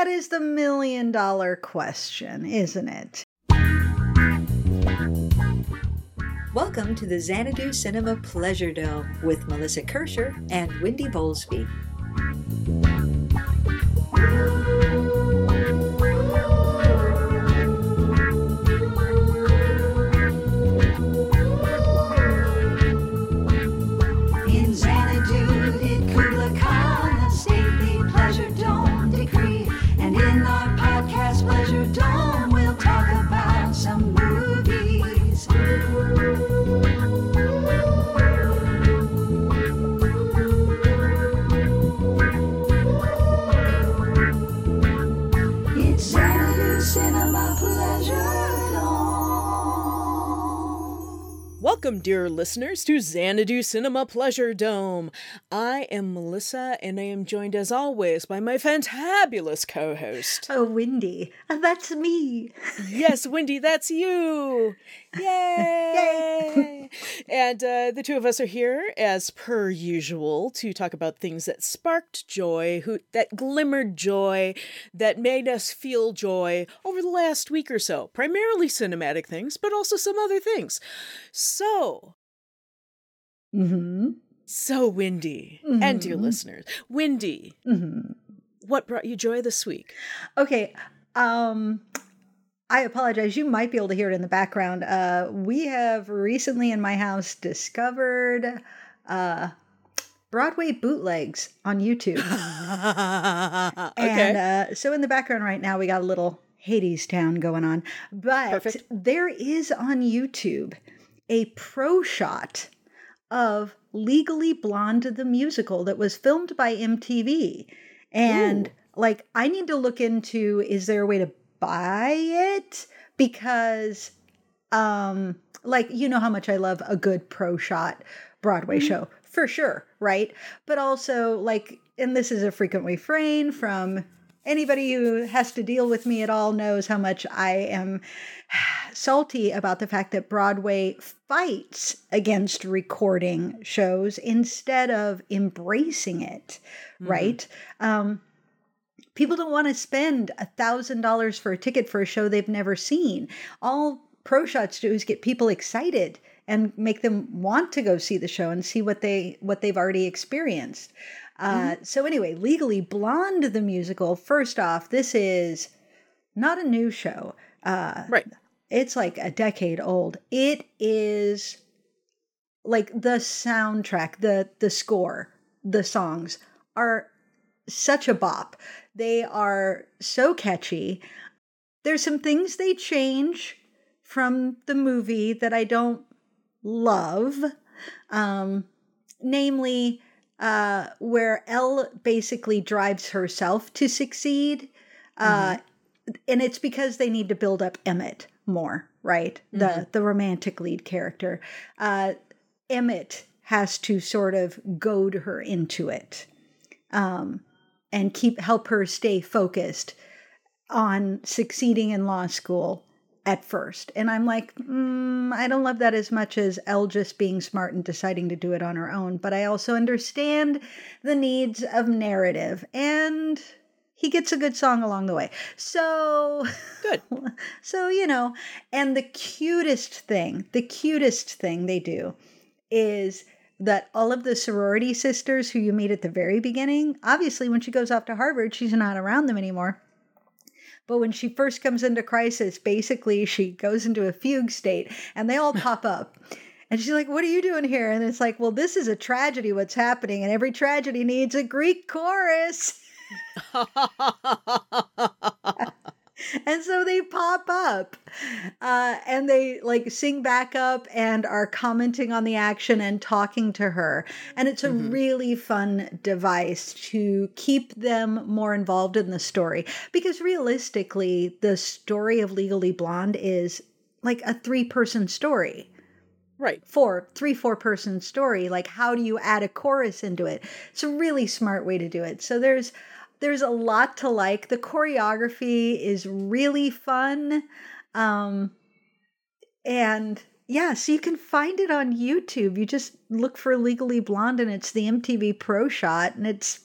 that is the million dollar question, isn't it? Welcome to the Xanadu Cinema Pleasure Dome with Melissa Kirscher and Wendy Bowlesby. Welcome, dear listeners, to Xanadu Cinema Pleasure Dome. I am Melissa, and I am joined as always by my fantabulous co host. Oh, Wendy, uh, that's me. yes, Wendy, that's you! Yay! Yay! and uh, the two of us are here, as per usual, to talk about things that sparked joy, who that glimmered joy, that made us feel joy over the last week or so. Primarily cinematic things, but also some other things. So, Mm-hmm. So, Wendy, and dear Mhm. listeners, Wendy, Mm-hmm. what brought you joy this week? Okay. Um I apologize. You might be able to hear it in the background. Uh we have recently in my house discovered uh Broadway bootlegs on YouTube. And uh, so in the background right now, we got a little Hadestown going on. But Perfect. there is on YouTube a pro shot of Legally Blonde the musical that was filmed by MTV. And Ooh. like, I need to look into is there a way to buy it? Because, um, like, you know how much I love a good pro shot Broadway Mm-hmm. show for sure, right? But also, like, and this is a frequent refrain from anybody who has to deal with me at all knows how much I am salty about the fact that Broadway fights against recording shows instead of embracing it, right? Um, people don't want to spend a thousand dollars for a ticket for a show they've never seen. All pro shots do is get people excited and make them want to go see the show and see what they what they've already experienced. Uh, so anyway, Legally Blonde the musical. First off, this is not a new show. Uh, Right. it's like a decade old. It is like the soundtrack, the the score, the songs are such a bop. They are so catchy. There's some things they change from the movie that I don't love. Um, namely, uh, where Elle basically drives herself to succeed. Uh, and it's because they need to build up Emmett more, right? The the romantic lead character. Uh, Emmett has to sort of goad her into it, um, and keep help her stay focused on succeeding in law school at first. And I'm like, mm, I don't love that as much as Elle just being smart and deciding to do it on her own. But I also understand the needs of narrative and he gets a good song along the way. So Good. so you know, and the cutest thing, the cutest thing they do is that all of the sorority sisters who you meet at the very beginning, obviously when she goes off to Harvard, she's not around them anymore. But when she first comes into crisis, basically she goes into a fugue state and they all pop up. And she's like, What are you doing here? And it's like, Well, this is a tragedy, what's happening. And every tragedy needs a Greek chorus. and so they pop up uh, and they like sing back up and are commenting on the action and talking to her. And it's a Mhm. really fun device to keep them more involved in the story. Because realistically the story of legally blonde is like a three person story. Right. four three four person story. Like how do you add a chorus into it? It's a really smart way to do it. So there's there's a lot to like the choreography is really fun um and yeah so you can find it on youtube you just look for legally blonde and it's the mtv pro shot and it's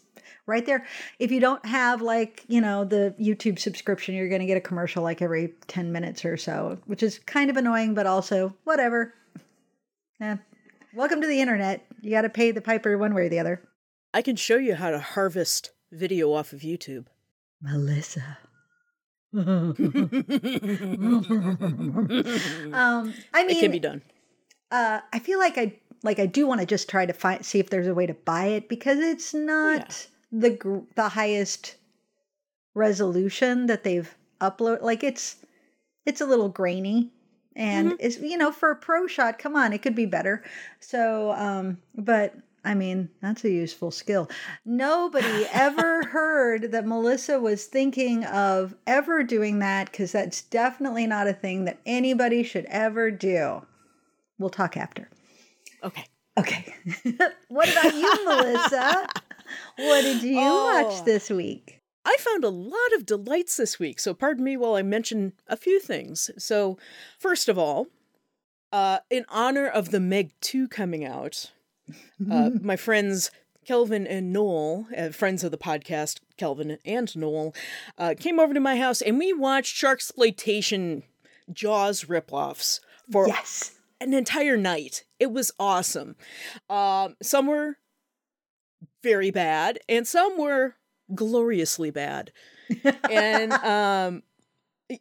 right there. If you don't have like, you know, the YouTube subscription, you're going to get a commercial like every 10 minutes or so, which is kind of annoying, but also whatever. Eh. Welcome to the internet. You got to pay the piper one way or the other. I can show you how to harvest video off of YouTube. Melissa. um, I mean, it can be done. uh, I feel like I like I do want to just try to find see if there's a way to buy it because it's not the gr- the highest resolution that they've upload. Like it's it's a little grainy and it's you know for a pro shot. Come on, it could be better. So, um, but I mean that's a useful skill. Nobody ever heard that Melissa was thinking of ever doing that because that's definitely not a thing that anybody should ever do. We'll talk after. Okay. Okay. what about you, Melissa? What did you Oh. watch this week? I found a lot of delights this week, so pardon me while I mention a few things. So, first of all, uh, in honor of the Meg 2 coming out, uh, my friends Kelvin and Noel, uh, friends of the podcast, Kelvin and Noel, uh, came over to my house and we watched Shark Exploitation Jaws ripoffs for Yes. an entire night. It was awesome. Um, some were very bad, and some were gloriously bad. and um,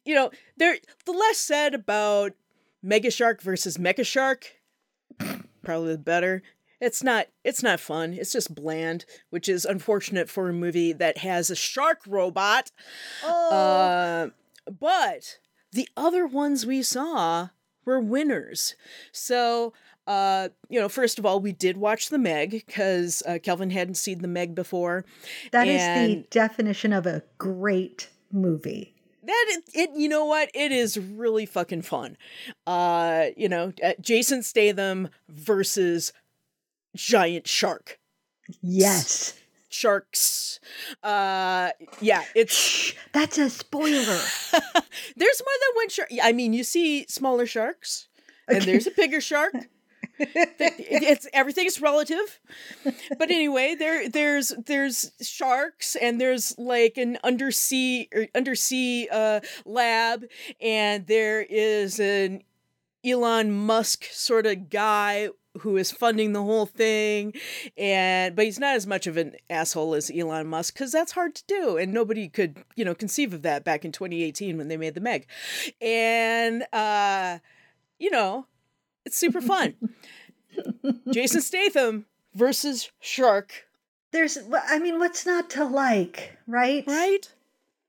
you know, there the less said about Mega Shark versus Mecha Shark, probably the better. It's not it's not fun. It's just bland, which is unfortunate for a movie that has a shark robot. Oh, Uh, but the other ones we saw were winners. So, uh, you know, first of all, we did watch the Meg because uh, Kelvin hadn't seen the Meg before. that is the definition of a great movie. That it, it, you know what? It is really fucking fun. Uh, you know, uh, Jason Statham versus giant shark. Yes. Sharks. Uh, yeah, it's Shh, that's a spoiler. there's more than one shark. I mean, you see smaller sharks, and Okay. there's a bigger shark. it's everything's relative, but anyway, there there's there's sharks and there's like an undersea or undersea uh, lab, and there is an Elon Musk sort of guy who is funding the whole thing and but he's not as much of an asshole as Elon Musk cuz that's hard to do and nobody could, you know, conceive of that back in 2018 when they made the Meg. And uh you know, it's super fun. Jason Statham versus Shark, There's, I mean, what's not to like, right? right?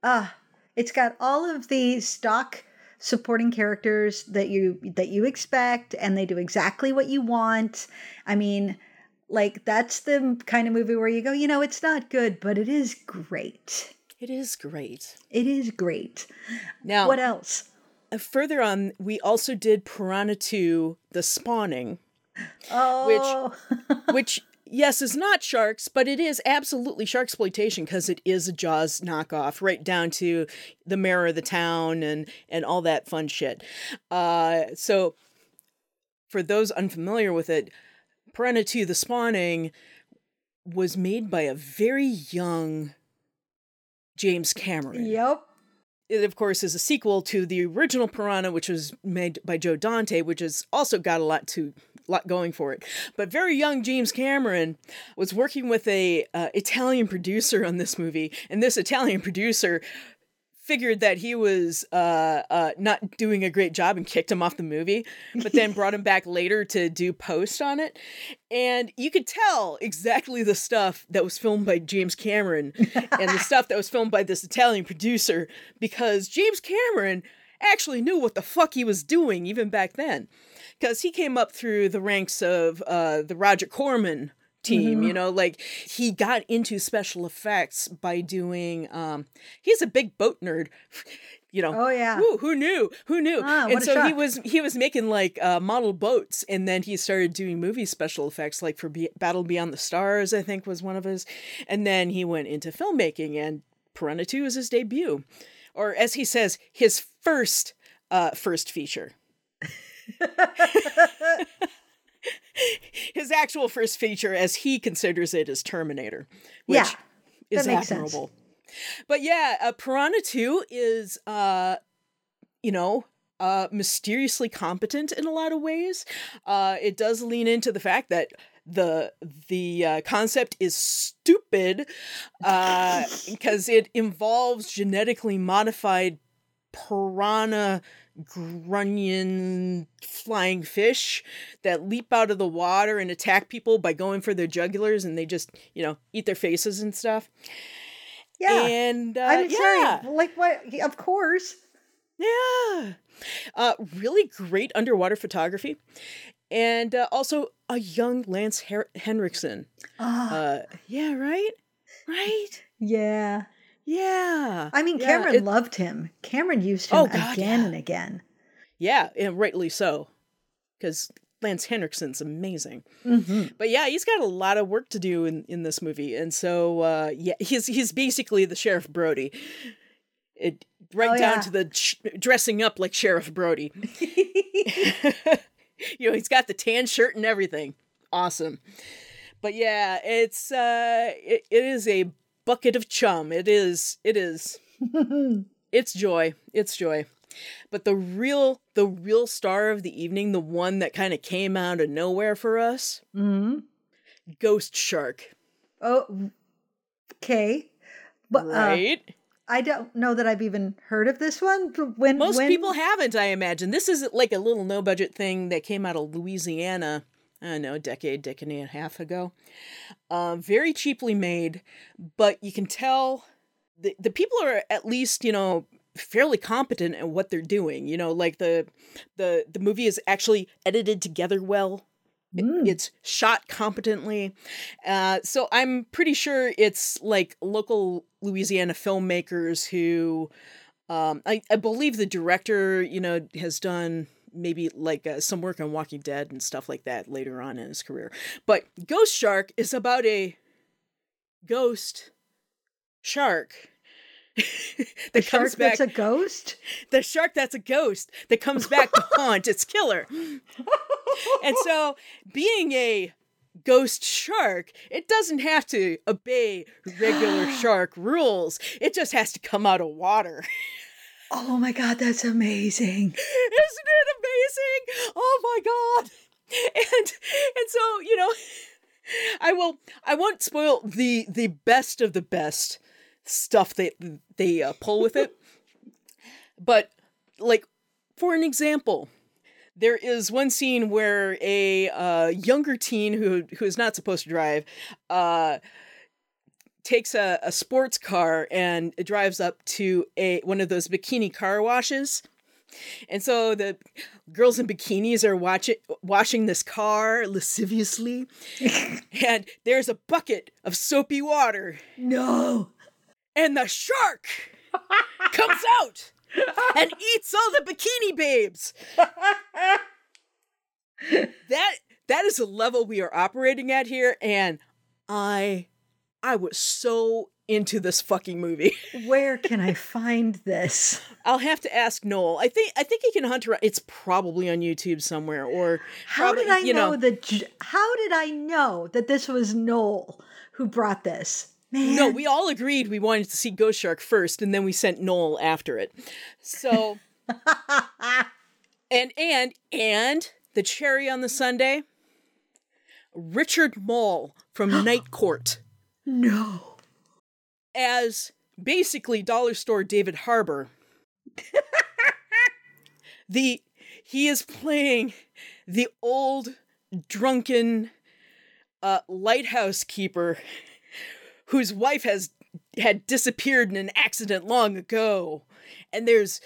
Ah, it's got all of the stock supporting characters that you that you expect and they do exactly what you want. I mean, like that's the kind of movie where you go, you know, it's not good, but it is great. It is great. It is great. Now, What else? uh, further on, we also did Piranha 2 The Spawning. Oh, which yes is not sharks but it is absolutely shark exploitation because it is a jaws knockoff right down to the mayor of the town and and all that fun shit uh so for those unfamiliar with it piranha 2 the spawning was made by a very young james cameron yep. it of course is a sequel to the original piranha which was made by joe dante which has also got a lot to lot going for it but very young james cameron was working with a uh, italian producer on this movie and this italian producer figured that he was uh, uh, not doing a great job and kicked him off the movie, but then brought him back later to do post on it. And you could tell exactly the stuff that was filmed by James Cameron and the stuff that was filmed by this Italian producer because James Cameron actually knew what the fuck he was doing even back then. Because he came up through the ranks of uh, the Roger Corman team you know like he got into special effects by doing um he's a big boat nerd you know. Oh, yeah. Woo, who knew? Who knew? Ah, and so he was he was making like uh model boats and then he started doing movie special effects like for Be- battle beyond the stars i think was one of his. And then he went into filmmaking and piranha 2 was his debut or as he says his first uh first feature his actual first feature as he considers it is terminator which Yeah. is makes sense. admirable. But yeah, uh, Piranha 2 is uh you know, uh mysteriously competent in a lot of ways. Uh it does lean into the fact that the the uh, concept is stupid uh because it involves genetically modified piranha grunion flying fish that leap out of the water and attack people by going for their jugulars and they just you know eat their faces and stuff Yeah. and uh, I mean, yeah sorry. Like what? Of course. yeah uh really great underwater photography and uh, also a young lance Her- henriksen Ah, uh yeah right right yeah. yeah I mean, Yeah, Cameron it- loved him. Cameron used him Oh, God, again yeah. and again. Yeah, and rightly so, because Lance Henriksen's amazing. hmm But yeah, he's got a lot of work to do in, in this movie, and so uh, yeah, he's he's basically the Sheriff Brody. It right Oh, down yeah. to the sh- dressing up like Sheriff Brody. you know, he's got the tan shirt and everything. Awesome. But yeah, it's uh, it, it is a bucket of chum. It is. It is. it's joy it's joy but the real the real star of the evening the one that kind of came out of nowhere for us hmm ghost shark Oh, okay. But uh, right I don't know that I've even heard of this one. When most when- people haven't i imagine this is like a little no budget thing that came out of louisiana i don't know a decade decade and a half ago uh, very cheaply made but you can tell the, the people are at least you know fairly competent at what they're doing you know like the the the movie is actually edited together well Mm. it's shot competently uh, so i'm pretty sure it's like local louisiana filmmakers who um, I, I believe the director you know has done maybe like uh, some work on walking dead and stuff like that later on in his career but ghost shark is about a ghost shark the that shark comes back that's a ghost. the shark that's a ghost that comes back to haunt its killer. And so, being a ghost shark, it doesn't have to obey regular shark rules. It just has to come out of water. Oh my god, that's amazing. Isn't it amazing? Oh my god. And and so, you know, I will I won't spoil the the best of the best stuff that they uh, pull with it. but like for an example, there is one scene where a uh, younger teen who who is not supposed to drive uh, takes a, a sports car and drives up to a one of those bikini car washes. And so the girls in bikinis are watching washing this car lasciviously. and there's a bucket of soapy water No. and the shark comes out and eats all the bikini babes. that that is the level we are operating at here and I I was so into this fucking movie. Where can I find this? I'll have to ask Noel. I think I think he can hunt around. It's probably on YouTube somewhere or How probably, did I you know, know, that? How did I know that this was Noel who brought this? Man, No, we all agreed we wanted to see Ghost Shark first, and then we sent Noel after it. So, and and and the cherry on the sundae, Richard Moll from Night Court no. as basically dollar store David Harbour. the he is playing the old drunken uh, lighthouse keeper whose wife has had disappeared in an accident long ago. And there's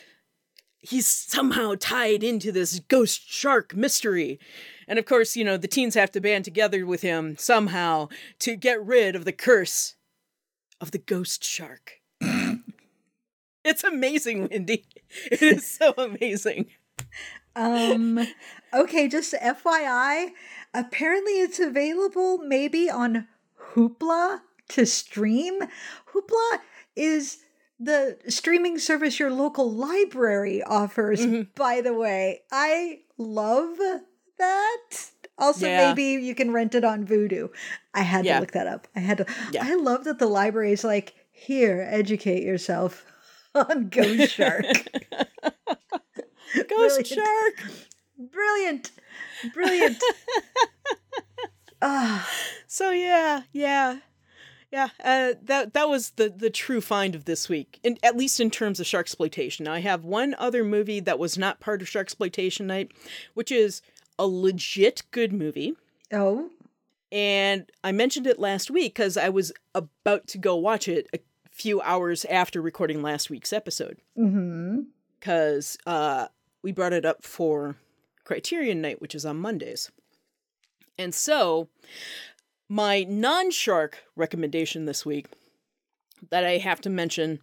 he's somehow tied into this ghost shark mystery. And of course you know the teens have to band together with him somehow to get rid of the curse of the ghost shark. It's amazing wendy. It is so amazing. Um. Okay, just FYI. Apparently, it's available maybe on Hoopla to stream. Hoopla is the streaming service your local library offers. Mhm. By the way, I love that. Also, Yeah. maybe you can rent it on Vudu. I had Yeah. to look that up. I had to. Yeah. I love that the library is like, here, educate yourself on Ghost Shark. Ghost Brilliant. Shark. Brilliant. Brilliant. Ah, So yeah, yeah, yeah. Uh, that that was the the true find of this week, and at least in terms of shark exploitation. I have one other movie that was not part of shark exploitation night, which is a legit good movie. oh, And I mentioned it last week because I was about to go watch it a few hours after recording last week's episode. mm-hmm. Because uh, we brought it up for Criterion Night, which is on Mondays. And so, my non shark recommendation this week that I have to mention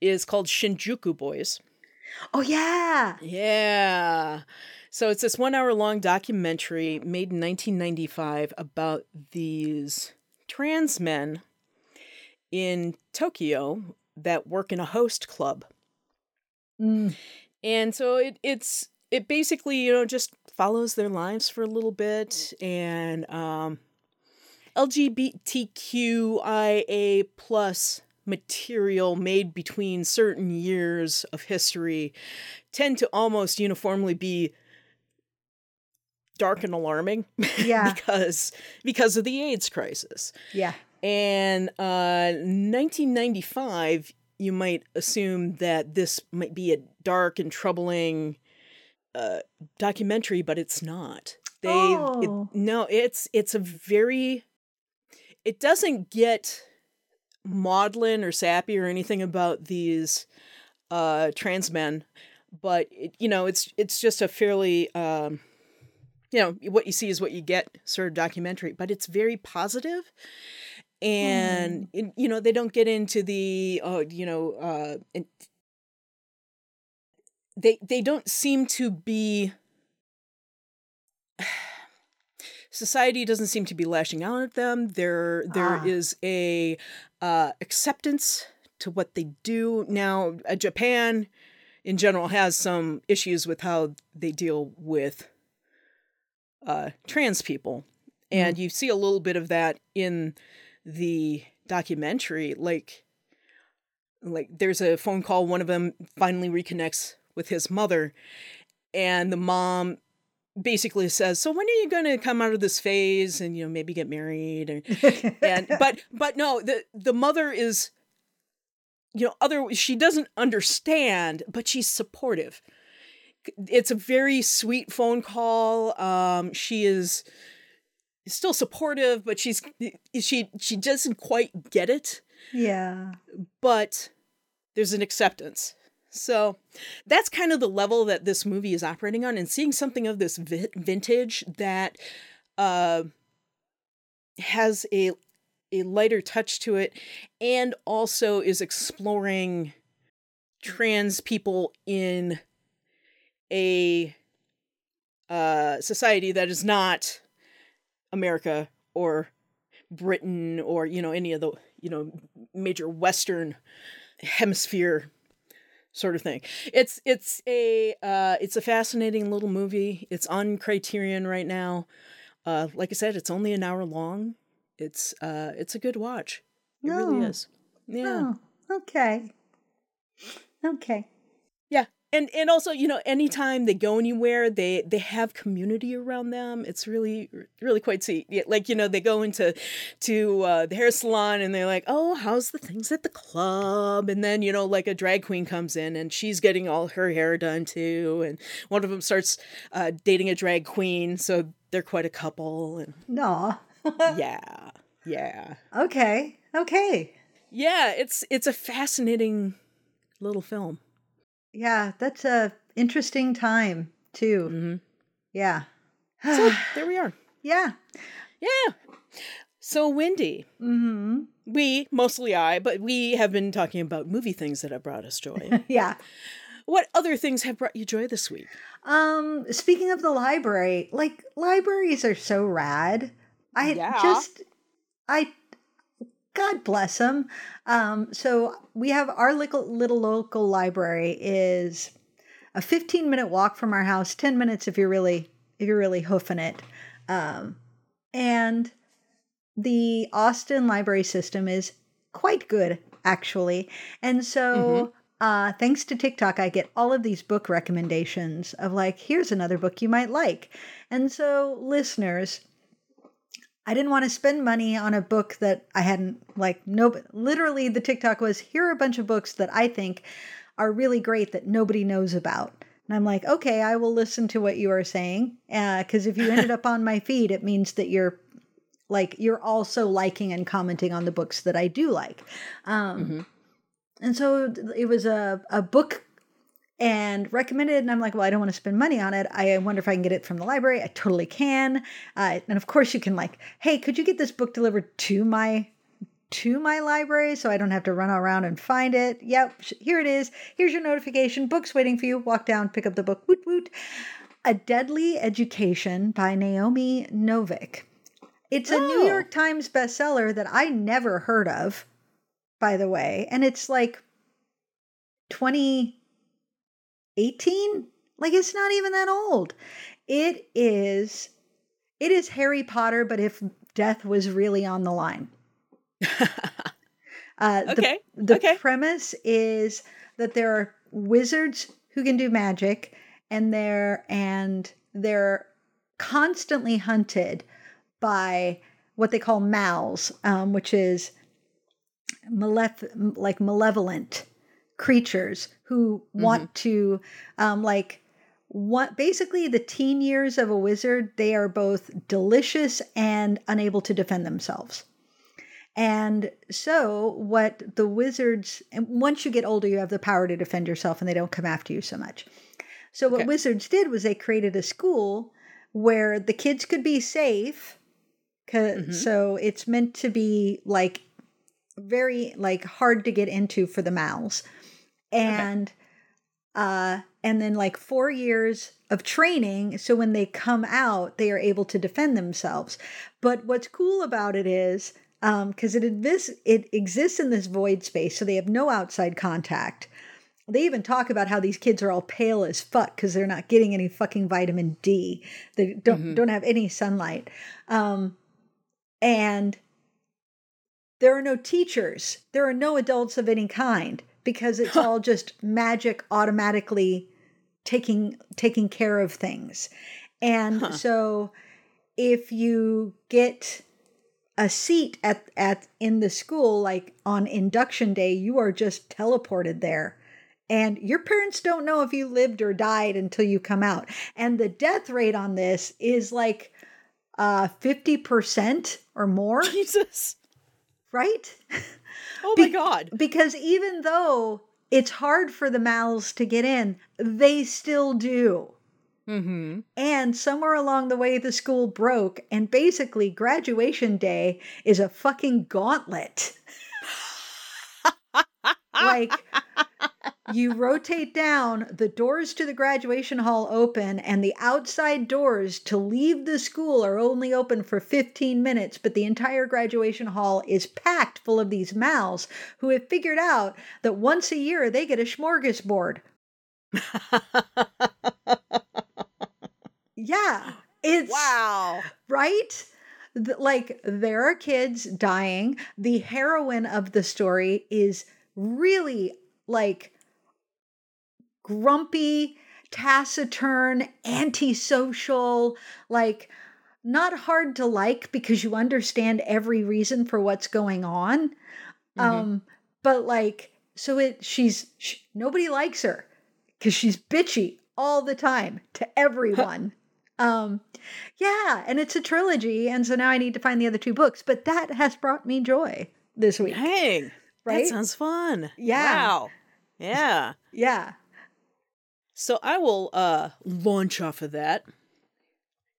is called Shinjuku Boys. Oh yeah. Yeah. So it's this one hour long documentary made in 1995 about these trans men in Tokyo that work in a host club. Mm. And so it it's it basically, you know, just follows their lives for a little bit and um LGBTQIA plus material made between certain years of history tend to almost uniformly be dark and alarming Yeah. because because of the AIDS crisis. Yeah. And uh, 1995, you might assume that this might be a dark and troubling uh, documentary, but it's not. They it- Oh. no, it's it's a very. It doesn't get maudlin or sappy or anything about these uh, trans men, but it, you know, it's it's just a fairly. Um, you know what you see is what you get sort of documentary but it's very positive and and, you know they don't get into the uh you know uh they they don't seem to be society doesn't seem to be lashing out at them. There there Ah. is a uh acceptance to what they do. Now uh, japan in general has some issues with how they deal with uh trans people. And you see a little bit of that in the documentary. Like like there's a phone call. One of them finally reconnects with his mother. And the mom basically says so when are you going to come out of this phase and you know maybe get married and and but but no the the mother is you know other she doesn't understand but she's supportive. It's a very sweet phone call um she is still supportive but she's she she doesn't quite get it. Yeah. but there's an acceptance so that's kind of the level that this movie is operating on and seeing something of this vi- vintage that uh has a a lighter touch to it and also is exploring trans people in a uh society that is not America or Britain or you know any of the you know major western hemisphere sort of thing. It's it's a uh it's a fascinating little movie. It's on Criterion right now. Uh like I said it's only an hour long. It's uh it's a good watch. It really is. Yeah. Oh, okay. Okay. Yeah. And and also, you know, anytime they go anywhere, they they have community around them. It's really really quite sweet. Like, you know, they go into to uh, the hair salon and they're like, "Oh, how's the things at the club?" And then, you know, like a drag queen comes in and she's getting all her hair done too, and one of them starts uh, dating a drag queen, so they're quite a couple and No. yeah. Yeah. Okay. Okay. Yeah, it's it's a fascinating little film. Yeah, that's a interesting time too. Mhm. Yeah. So, there we are. yeah. Yeah. So, Wendy, Mm-hmm. we, mostly I, but we have been talking about movie things that have brought us joy. Yeah. what other things have brought you joy this week? Um, speaking of the library, like libraries are so rad. I Yeah. just I God bless them. Um, so we have our little, little local library is a 15 minute walk from our house, 10 minutes if you're really if you're really hoofing it. Um, and the Austin library system is quite good, actually. And so, uh, thanks to TikTok, I get all of these book recommendations of like, here's another book you might like. And so, listeners, I didn't want to spend money on a book that I hadn't like no literally the TikTok was here are a bunch of books that I think are really great that nobody knows about. And I'm like, okay, I will listen to what you are saying. Because if you ended up on my feed, it means that you're like, you're also liking and commenting on the books that I do like. Um, And so it was a, a book and recommended. And I'm like, well, I don't want to spend money on it. I wonder if I can get it from the library. I totally can. Uh, and of course, you can like, hey, could you get this book delivered to my to my library so I don't have to run around and find it. Yep, here it is. Here's your notification. Book's waiting for you. Walk down, pick up the book. Woot woot. A Deadly Education by Naomi Novik. It's a New Oh. York Times bestseller that I never heard of, by the way. And it's like 2018? Like it's not even that old. It is it is Harry Potter, but if death was really on the line. Uh, the- Okay, The, okay. premise is that there are wizards who can do magic, and they're and they're constantly hunted by what they call mals, um, which is malef- like malevolent creatures who want to um, like what basically the teen years of a wizard they are both delicious and unable to defend themselves and so what the wizards and once you get older you have the power to defend yourself and they don't come after you so much so what Okay. wizards did was they created a school where the kids could be safe Mhm. so it's meant to be like very like hard to get into for the mals and uh and then like 4 years of training so when they come out they are able to defend themselves but what's cool about it is um cuz it exists it exists in this void space so they have no outside contact they even talk about how these kids are all pale as fuck because they're not getting any fucking vitamin D. They don't Mhm. don't have any sunlight. Um, and there are no teachers. There are no adults of any kind because it's all just magic automatically taking taking care of things. And Huh. so if you get a seat at at in the school like on induction day, you are just teleported there. And your parents don't know if you lived or died until you come out. And the death rate on this is like uh 50% or more, Jesus. right? Oh Be- my god. because even though it's hard for the mouths to get in, they still do. Mm-hmm. And somewhere along the way, the school broke, and basically, graduation day is a fucking gauntlet. like, you rotate down, the doors to the graduation hall open, and the outside doors to leave the school are only open for 15 minutes, but the entire graduation hall is packed full of these mals who have figured out that once a year they get a smorgasbord. Yeah. It's wow. right? Like there are kids dying. The heroine of the story is really like grumpy, taciturn, antisocial, like not hard to like because you understand every reason for what's going on. Mhm. Um but like so it she's sh nobody likes her cuz she's bitchy all the time to everyone. um yeah, and it's a trilogy and so now I need to find the other two books, but that has brought me joy this week. Dang. Right? That sounds fun. Yeah. Wow. Yeah. Yeah. So I will uh launch off of that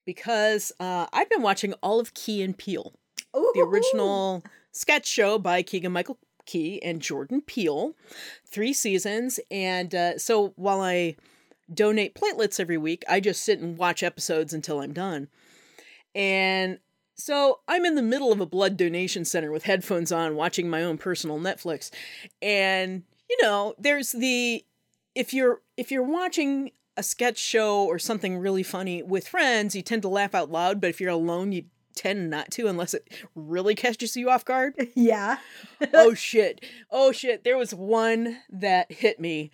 because uh I've been watching all of Key and Peele, the original sketch show by Keegan Michael Key and Jordan Peele, three seasons. And uh, so while I donate platelets every week, I just sit and watch episodes until I'm done. And so I'm in the middle of a blood donation center with headphones on, watching my own personal Netflix. And you know, there's the if you're if you're watching a sketch show or something really funny with friends, you tend to laugh out loud, but if you're alone, you tend not to unless it really catches you off guard. Yeah. oh shit. Oh shit. There was one that hit me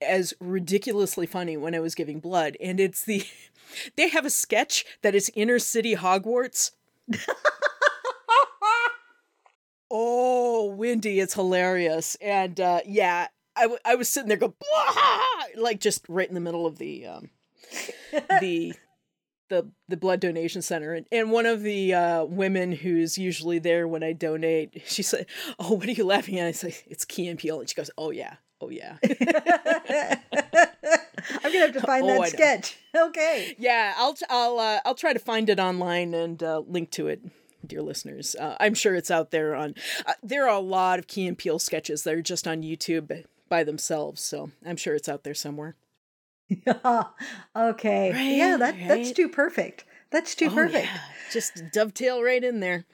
as ridiculously funny when I was giving blood, and it's the they have a sketch that is inner city Hogwarts. oh, Wendy, it's hilarious. And uh, yeah, I, w- I was sitting there going, "Blah!" like just right in the middle of the um, the the the blood donation center and, and one of the uh, women who's usually there when I donate, she said, "Oh, what are you laughing at?" I say, "It's Key and Peele," and she goes, "Oh yeah, oh yeah, I'm gonna have to find Oh, that sketch. Okay. yeah." I'll I'll uh, I'll try to find it online and uh, link to it, dear listeners. Uh, I'm sure it's out there on. Uh, there are a lot of Key and Peele sketches that are just on YouTube by themselves, so I'm sure it's out there somewhere. okay. yeah, Right, that that's too perfect. That's too Oh, perfect. yeah. Just dovetail right in there.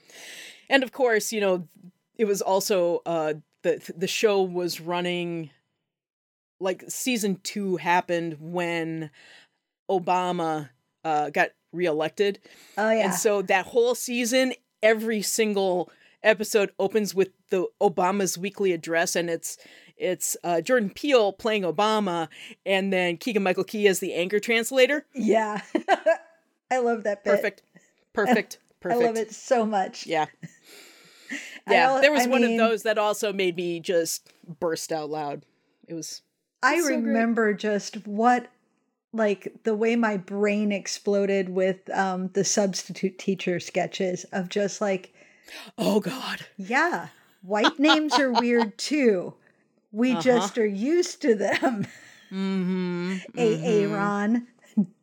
And of course, you know, it was also uh the the show was running like season 2 happened when Obama uh got reelected. Oh yeah. And so that whole season every single episode opens with the Obama's weekly address and it's it's uh, Jordan Peele playing Obama and then Keegan Michael Key as the anchor translator. yeah. I love that bit. Perfect. Perfect. Perfect. I love it so much. Yeah. Yeah. there was I one mean- of those that also made me just burst out loud. It was I so great. remember just what like the way my brain exploded with um the substitute teacher sketches of just like oh god. yeah, white names are weird too. We Uh-huh. just are used to them. Mm-hmm. Aaron,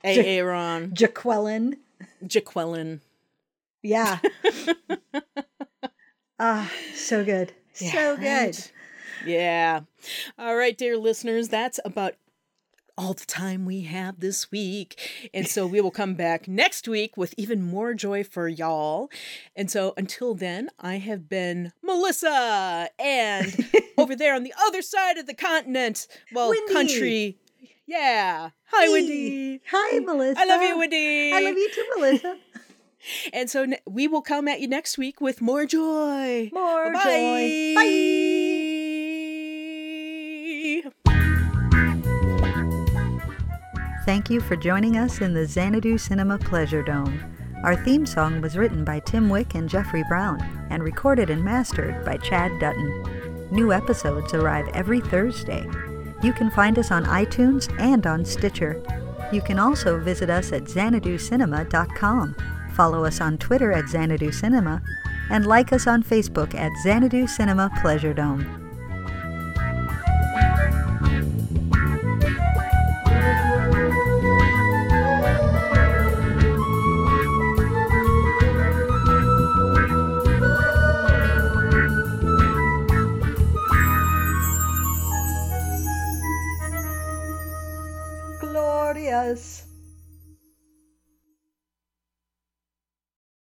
Aaron. Jaqueline. Jaqueline. Yeah. Ah, so good. so good. right? Yeah. All right, dear listeners, that's about all the time we have this week. And so we will come back next week with even more joy for y'all. And so until then, I have been Melissa. And over there on the other side of the continent, well, Wendy. country. Yeah. Hi, Hey. Wendy. Hi, Melissa. I love you, Wendy. I love you too, Melissa. And so we will come at you next week with more joy. More Bye. joy. Bye. Thank you for joining us in the Xanadu Cinema Pleasure Dome. Our theme song was written by Tim Wick and Jeffrey Brown and recorded and mastered by Chad Dutton. New episodes arrive every Thursday. You can find us on iTunes and on Stitcher. You can also visit us at xanaducinema.com, follow us on Twitter at Xanadu Cinema, and like us on Facebook at Xanadu Cinema Pleasure Dome.